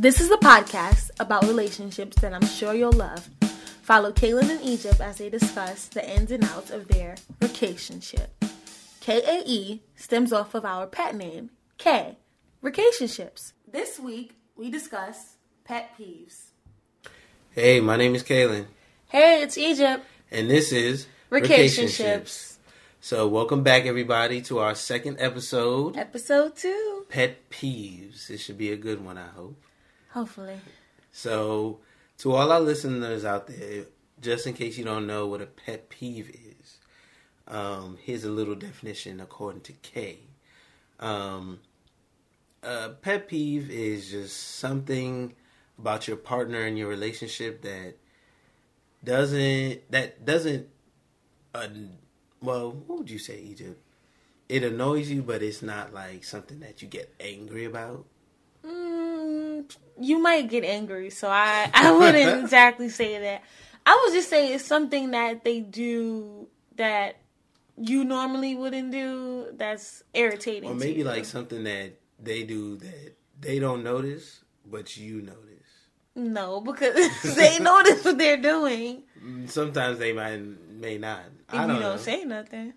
This is a podcast about relationships that I'm sure you'll love. Follow Kalen and Egypt as they discuss the ins and outs of their vacationship. KAE stems off of our pet name, K, relationships. This week, we discuss pet peeves. Hey, my name is Kalen, Hey, it's Egypt. and this is Relationships. So, welcome back, everybody, to our second episode, Episode 2. Pet Peeves. This should be a good one, I hope. Hopefully. So, to all our listeners out there, just in case you don't know what a pet peeve is, um, here's a little definition according to K. Um, a pet peeve is just something about your partner and your relationship that doesn't that doesn't uh, well what would you say egypt it annoys you but it's not like something that you get angry about you might get angry, so I, I wouldn't exactly say that. I would just say it's something that they do that you normally wouldn't do that's irritating. or maybe like something that they do that they don't notice but you notice No, because they notice what they're doing. Mm, sometimes they might may not If i you don't don't know say nothing.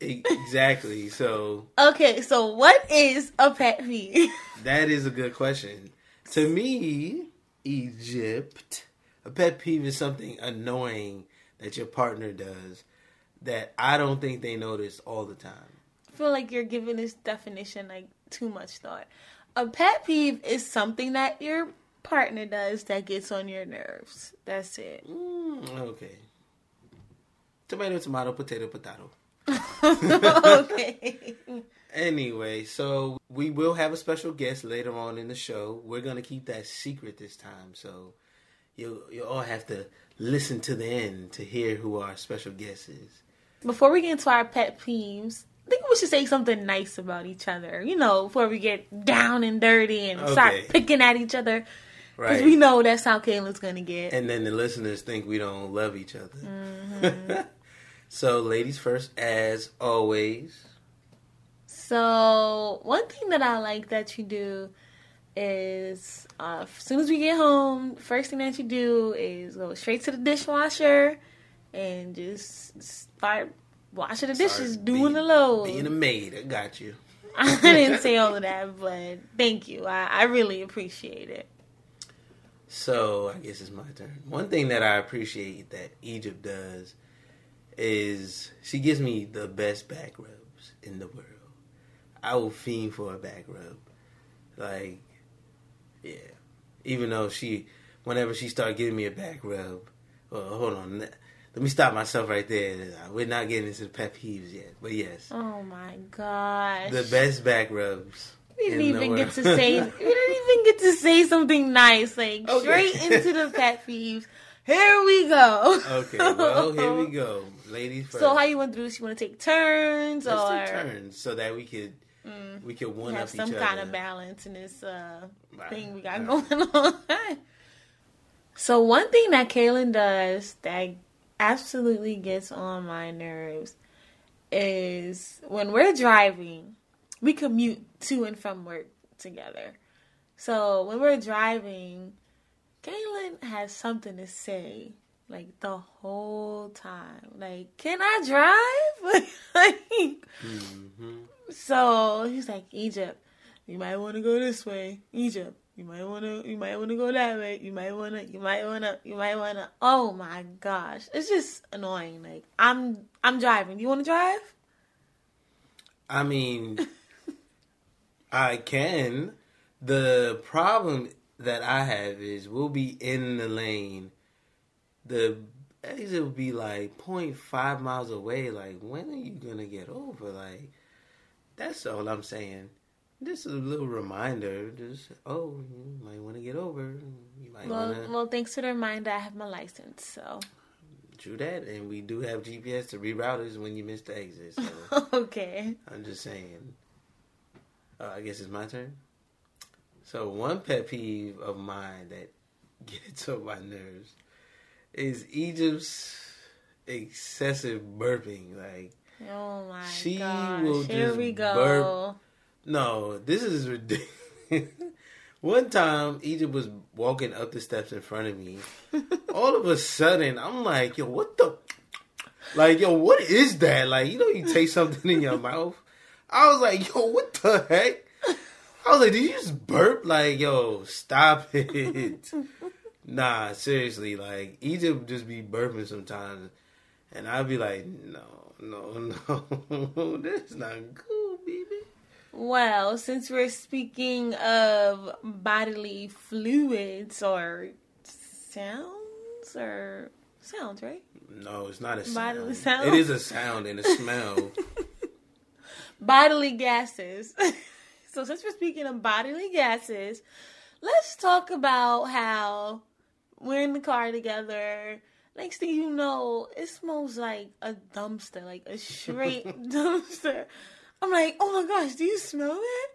Exactly so Okay, so what is a pet peeve? That is a good question. To me, Egypt, a pet peeve is something annoying that your partner does that I don't think they notice all the time. I feel like you're giving this definition like too much thought. A pet peeve is something that your partner does that gets on your nerves. That's it. Mm, okay. Tomato, tomato, potato, potato. okay. Anyway, so we will have a special guest later on in the show. We're gonna keep that secret this time, so you you all have to listen to the end to hear who our special guest is. Before we get into our pet peeves, I think we should say something nice about each other. You know, before we get down and dirty and start picking at each other. Because Right. we know that's how Kayla's going to get. and then the listeners think we don't love each other. Mm-hmm. so, ladies first, as always. So, one thing that I like that you do is uh, as soon as we get home, first thing that you do is go straight to the dishwasher and just start washing the dishes, Start doing being- the load. Being a maid, I got you. I didn't say all of that, but thank you. I, I really appreciate it. So, I guess it's my turn. One thing that I appreciate that Egypt does is she gives me the best back rubs in the world. I will fiend for a back rub. Like, yeah. Even though she, whenever she start giving me a back rub, well, hold on. Let me stop myself right there. Uh, we're not getting into the pet peeves yet. But yes, Oh my gosh. the best back rubs. We didn't even get to say we didn't even get to say something nice. Like Okay. straight into the pet peeves. Here we go. okay, well, here we go. Ladies first. So how you want to do this? You want to take turns Let's or take turns so that we could we could one have up some each kind other. of balance in this uh, Right, thing we got right. going on. so one thing that Kalen does that absolutely gets on my nerves is when we're driving, we commute to and from work together. So when we're driving, Kalen has something to say like the whole time. Like, can I drive? like, Mhm. So he's like, Egypt, you might want to go this way. Egypt, you might want to, you might want to go that way. You might want to, you might want to, you might want to. Oh my gosh, it's just annoying. Like I'm, I'm driving. Do you want to drive? I mean, I can. The problem that I have is we'll be in the lane. The exit will be like 0.5 miles away. Like, when are you gonna get over? Like, that's all I'm saying. Just a little reminder. Just oh, you might want to get over. You might Well, want to. well, thanks to the reminder, I have my license. So True that, and we do have GPS to reroute us when you miss the exit. So okay. I'm just saying. Uh, I guess it's my turn. So one pet peeve of mine that gets on my nerves is Egypt's excessive burping. Like Oh my She gosh. will Here just we go. burp. No, this is ridiculous. One time, Egypt was walking up the steps in front of me. All of a sudden, I'm like, yo, what the? Like, yo, what is that? Like, you know, you taste something in your mouth. I was like, yo, what the heck? I was like, did you just burp? Like, yo, stop it. nah, seriously, like, Egypt just be burping sometimes. And I'd be like, no, no, no, that's not cool, baby. Well, since we're speaking of bodily fluids or sounds or sounds, right? No, it's not a Bodily sound. sound? It is a sound and a smell. bodily gases. so since we're speaking of bodily gases, let's talk about how we're in the car together. Next thing you know, it smells like a dumpster, like a straight dumpster. I'm like, oh my gosh, do you smell it?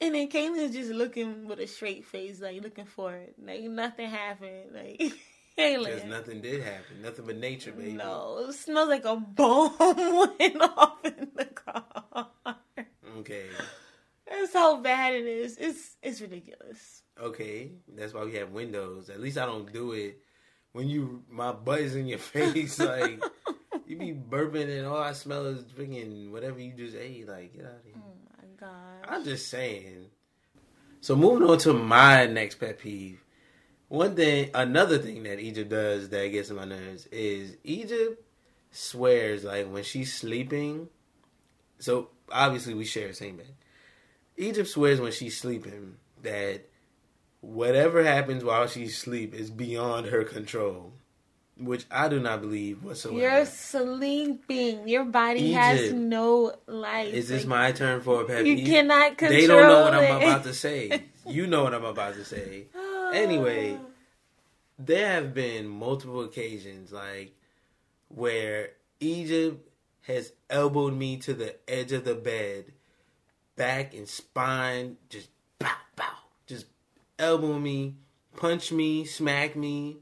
And then Kayla's just looking with a straight face, like looking for it. Like nothing happened. Like Because Kayla. nothing did happen. Nothing but nature, baby. No, it smells like a bomb went off in the car. Okay. That's how bad it is. It's it's ridiculous. Okay. That's why we have windows. At least I don't do it when you my butt is in your face. Like you be burping and all I smell is freaking whatever you just ate. Like get out of here. Oh my god. I'm just saying. So moving on to my next pet peeve. One thing, another thing that Egypt does that gets on my nerves is Egypt swears like when she's sleeping. So obviously we share the same bed. Egypt swears when she's sleeping that whatever happens while she's asleep is beyond her control, which I do not believe whatsoever. You're sleeping. Your body has no life. is this Like, my turn for a pet You cannot control it. They don't know what I'm it. about to say. You know what I'm about to say. Anyway, there have been multiple occasions like where Egypt has elbowed me to the edge of the bed, back and spine, just bow, bow, elbow me, punch me, smack me,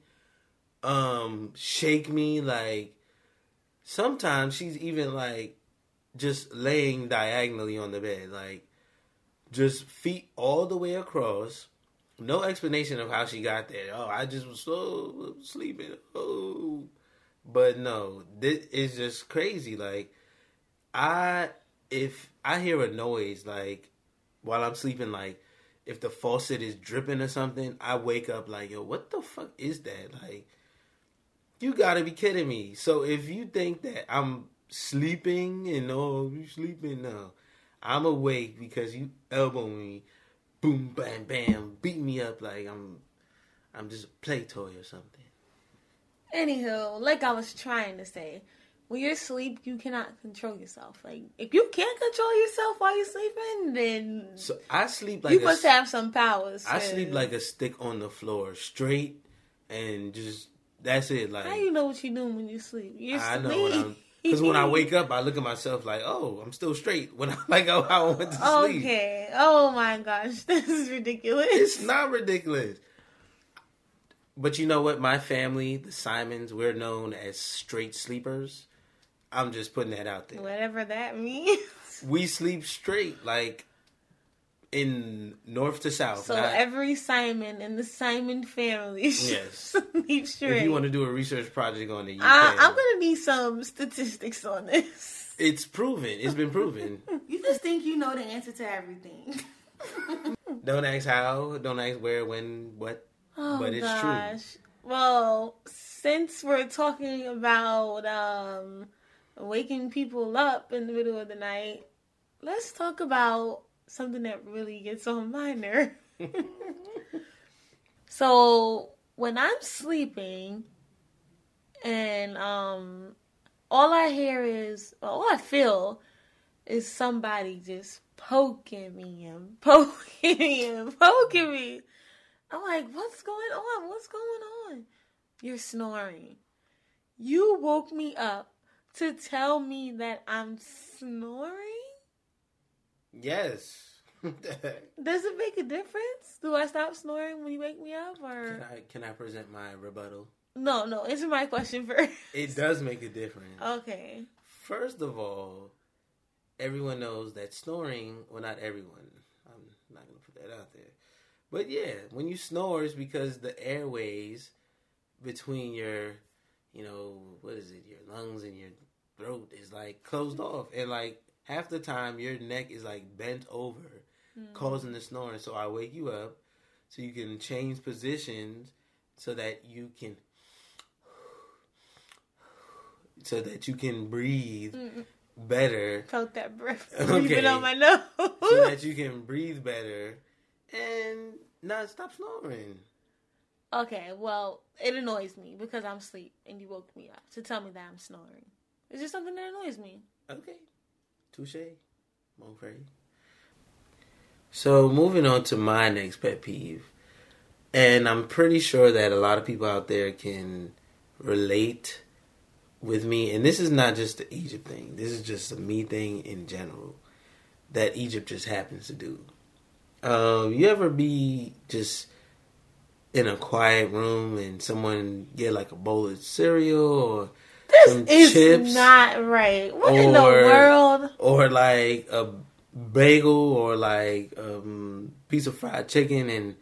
um, shake me. Like sometimes she's even like just laying diagonally on the bed, like just feet all the way across. No explanation of how she got there. Oh, I just was so sleeping. Oh, but no, this is just crazy. Like, I if I hear a noise like while I'm sleeping, like if the faucet is dripping or something, I wake up like, yo, what the fuck is that? Like, you gotta be kidding me. So if you think that I'm sleeping and oh, you sleeping now, I'm awake because you elbow me, boom, bam, bam, beat me up like I'm, I'm just a play toy or something. Anywho, like I was trying to say, when you're asleep, you cannot control yourself. Like if you can't control yourself while you're sleeping, then So I sleep like you a, must have some powers. I sleep like a stick on the floor, straight, and just that's it. Like How you know what you're doing when you sleep? You're I know sleep. when I'm. Because when I wake up, I look at myself like, "Oh, I'm still straight." When I like how I went to sleep, Okay. Oh my gosh, this is ridiculous. It's not ridiculous. But you know what? My family, the Simons, we're known as straight sleepers. I'm just putting that out there. Whatever that means. We sleep straight, like in north to south. So not- every Simon in the Simon family Yes. sleep straight. if you want to do a research project on it, you I, can. I'm gonna need some statistics on this. It's proven. It's been proven. You just think you know the answer to everything. don't ask how. Don't ask where, when, what. Oh But it's true. gosh. Well, since we're talking about um, waking people up in the middle of the night, let's talk about something that really gets on my nerve. so when I'm sleeping and um all I hear is all I feel is somebody just poking me and poking me and poking me. I'm like, what's going on? What's going on? You're snoring. You woke me up to tell me that I'm snoring? Yes. Does it make a difference? Do I stop snoring when you wake me up or I can I present my rebuttal? No, no, answer my question first. It does make a difference. Okay. First of all, everyone knows that snoring, well, not everyone, I'm not going to put that out there, But yeah, when you snore, it's because the airways between your, you know, what is it, your lungs and your throat is like closed off, and like half the time your neck is like bent over, hmm. causing the snoring. So I wake you up so you can change positions so that you can so that you can breathe better Felt that breath Okay. breathing on my nose. so that you can breathe better and not stop snoring. Okay, well, it annoys me because I'm asleep and you woke me up to tell me that I'm snoring. It's just something that annoys me. Okay. Touche. Frere. So moving on to my next pet peeve. And I'm pretty sure that a lot of people out there can relate with me. And this is not just the Egypt thing. This is just a me thing in general that Egypt just happens to do. Um, you ever be just in a quiet room and someone get like a bowl of cereal or This some is chips not right. What in the world? or like a bagel or like um piece of fried chicken and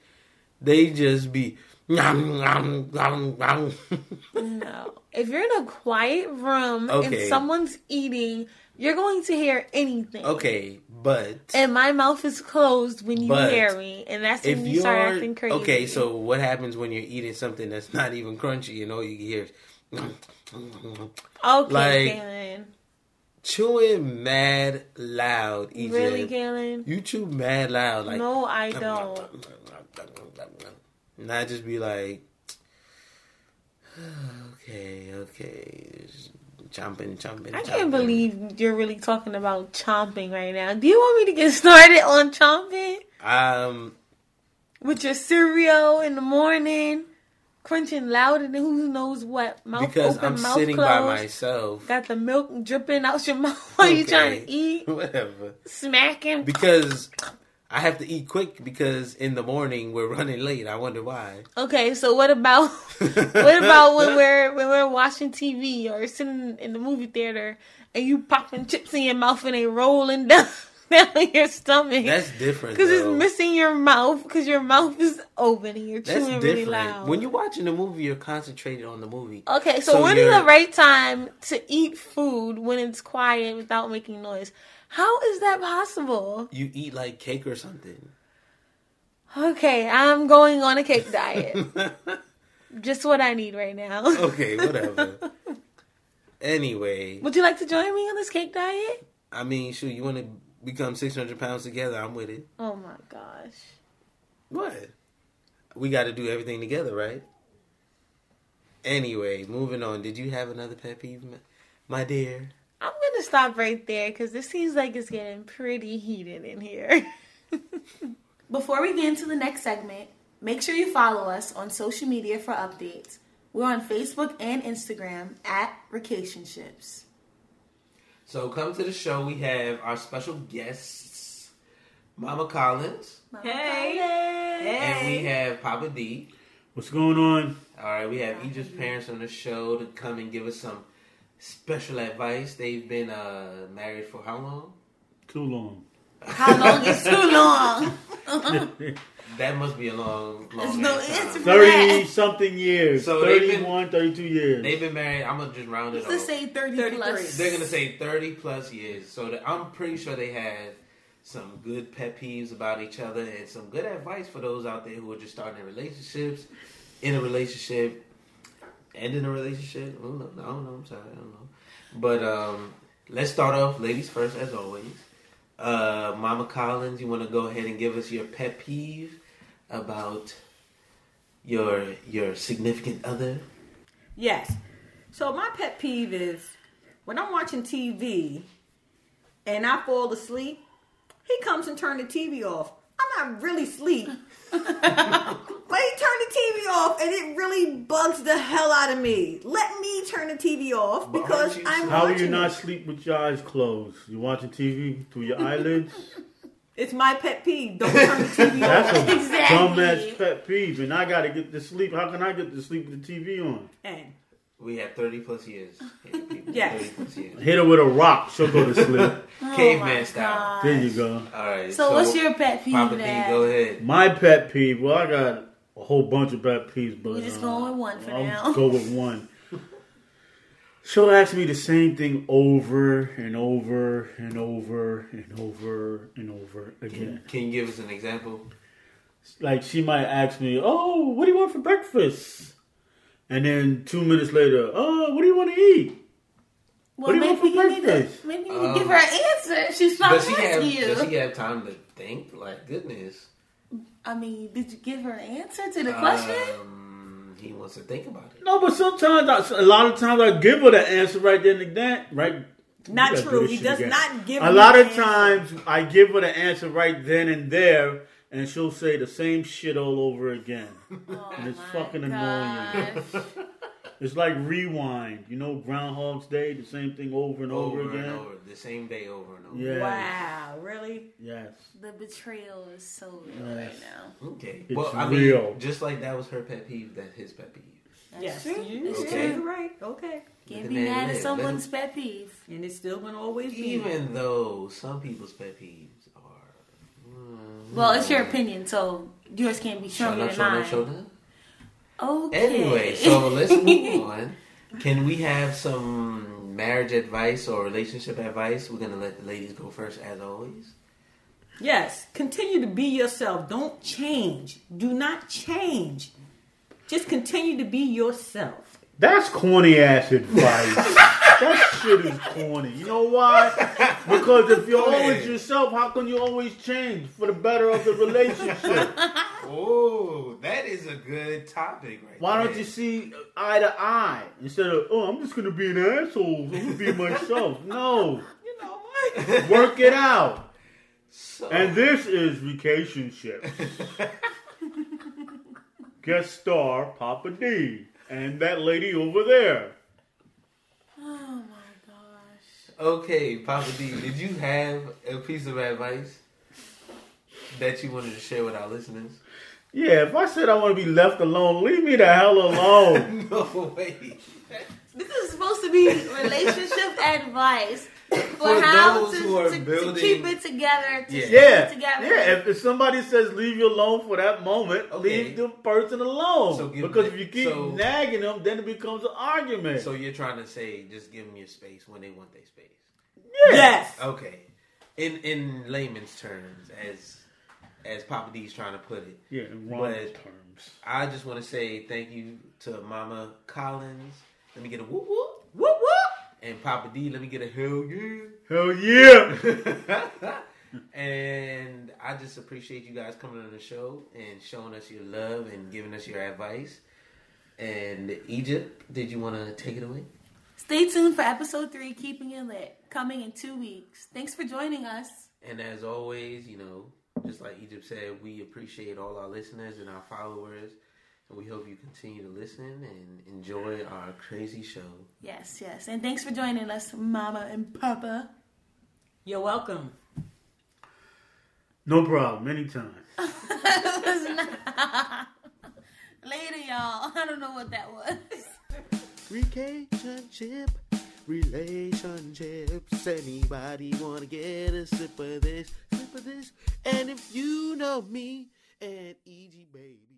they just be nom, nom, nom, nom. No. If you're in a quiet room Okay. and someone's eating, you're going to hear anything. okay but And my mouth is closed when you hear me, and that's when you start acting crazy. okay so what happens when you're eating something that's not even crunchy and all you hear is okay, like- Galen. chewing mad loud EJ. Really, Galen? you chew mad loud like no, I don't. And I just be like, okay, okay, just chomping, chomping. I chomping. can't believe you're really talking about chomping right now. Do you want me to get started on chomping Um, with your cereal in the morning, crunching louder than who knows what? Mouth because open, I'm mouth sitting closed. by myself. Got the milk dripping out your mouth while you trying to eat, Whatever. smacking. Because I have to eat quick because in the morning we're running late. I wonder why. Okay, so what about what about when we're when we're watching TV or sitting in the movie theater and you popping chips in your mouth and they rolling down down your stomach That's different. because it's missing your mouth because your mouth is open and you're That's chewing different. really loud. When you're watching the movie, you're concentrated on the movie. okay, so, So when is the right time to eat food when it's quiet without making noise? How is that possible? You eat like cake or something. Okay, I'm going on a cake diet. Just what I need right now. okay, whatever. anyway, Would you like to join me on this cake diet? I mean, shoot, you want to become 600 pounds together? I'm with it. Oh my gosh. What? We got to do everything together, right? Anyway, moving on. Did you have another pet peeve, my- my dear? I'm gonna stop right there because this seems like it's getting pretty heated in here. Before we get into the next segment, make sure you follow us on social media for updates. We're on Facebook and Instagram at Racationships. So, come to the show. We have our special guests, Mama Collins, Hey. and we have Papa D. What's going on? All right, we have Egypt's parents on the show to come and give us some special advice. They've been uh, married for how long? Too long. How long is too long? That must be a long, long There's no ass time. answer. 30 something years. So they've been- 32 years. They've been married. I'm gonna just round it Let's off. say 30 33. plus. They're gonna say 30 plus years. So that I'm pretty sure they have some good pet peeves about each other and some good advice for those out there who are just starting relationships, in a relationship, ending a relationship. I don't know. I don't know. I'm sorry. I don't know. But um, let's start off, ladies first, as always. Uh, Mama Collins, you want to go ahead and give us your pet peeve about your your significant other? Yes. So my pet peeve is when I'm watching TV and I fall asleep, he comes and turn the TV off. I'm not really asleep. but he turned the TV off and it really bugs the hell out of me. Let me turn the TV off because aren't I'm How are watching you not it. sleep with your eyes closed? You watching TV through your eyelids? It's my pet peeve. Don't turn the TV That's off. a Exactly. dumbass pet peeve. And I got to get to sleep. How can I get to sleep with the TV on? And We have thirty plus years. Yes. thirty plus years. Hit her with a rock, she'll go to sleep. Oh Caveman my style. gosh. there you go. All right. So, what's your pet peeve? Papa D? Go ahead. My pet peeve. Well, I got a whole bunch of pet peeves, but We just uh, going with one for I'll now. go with one. She'll ask me the same thing over and over and over and over and over again. Can you give us an example? Like she might ask me, "Oh, what do you want for breakfast?" And then two minutes later, "Oh, what do you want to eat?" Well, What do you maybe want for you need to breakfast? maybe you need Um, to give her an answer. She's not Does she have? asking you. Does she have time to think? Like goodness. I mean, did you give her an answer to the question? Um, he wants to think about it. No, but sometimes, I, a lot of times, I give her the answer right then and then. Right? Not You gotta do true. He does again. not give A her lot of answer. times, I give her the answer right then and there, and she'll say the same shit all over again. Oh And it's my fucking annoying. gosh. It's like rewind. You know, Groundhog's Day, the same thing over and over, Over again. and over, the same day over and over. Yeah. Wow, really? Yes. The betrayal is so real Yes. right now. Okay. It's well, I real. mean, just like that was her pet peeve, that's his pet peeve. That's yes. true. You, It's Okay. You're right. Okay. Can't The be man mad at live. someone's pet peeve. And it's still gonna always be. Even though some people's pet peeves are. mm, Well, it's your opinion, so yours can't be Show stronger enough, than show enough, mine. Show enough. Okay. Anyway, so let's move on. Can we have some marriage advice or relationship advice? We're gonna let the ladies go first, as always. Yes. Continue to be yourself. Don't change. Do not change. Just continue to be yourself. That's corny ass advice. that shit is corny. You know why? Because if you're always yourself, how can you always change for the better of the relationship? Oh, that is a good topic, right Why don't you see eye to eye instead of oh I'm just gonna be an asshole, I'm gonna be myself. No, You know what? work it out. So, And this is vacation ships. Guest star Papa D and that lady over there. Oh my gosh. Okay, Papa D, did you have a piece of advice that you wanted to share with our listeners? Yeah, if I said I want to be left alone, leave me the hell alone. No way. This is supposed to be relationship advice for, For how those to, who are to, to building- keep it together, to Yeah. Yeah, it together. yeah. If, if somebody says leave you alone for that moment, Okay. leave the person alone. So give because them- if you keep so- nagging them, then it becomes an argument. So you're trying to say just give them your space when they want their space. yeah. Yes. Okay. In in layman's terms, as as Papa D's trying to put it, Yeah, in But- terms. I just want to say thank you to Mama Collins. Let me get a whoop whoop. Whoop whoop. And Papa D, let me get a hell yeah. Hell yeah. and I just appreciate you guys coming on the show and showing us your love and giving us your advice. And Egypt, did you want to take it away? Stay tuned for episode three, Keeping It Lit, coming in two weeks. Thanks for joining us. And as always, you know, just like Egypt said, we appreciate all our listeners and our followers. And we hope you continue to listen and enjoy our crazy show. Yes, yes. And thanks for joining us, Mama and Papa. You're welcome. No problem. Anytime. Later, y'all. I don't know what that was. Relationship, relationships. Anybody wanna get a sip of this, sip of this? And if you know me and EG baby.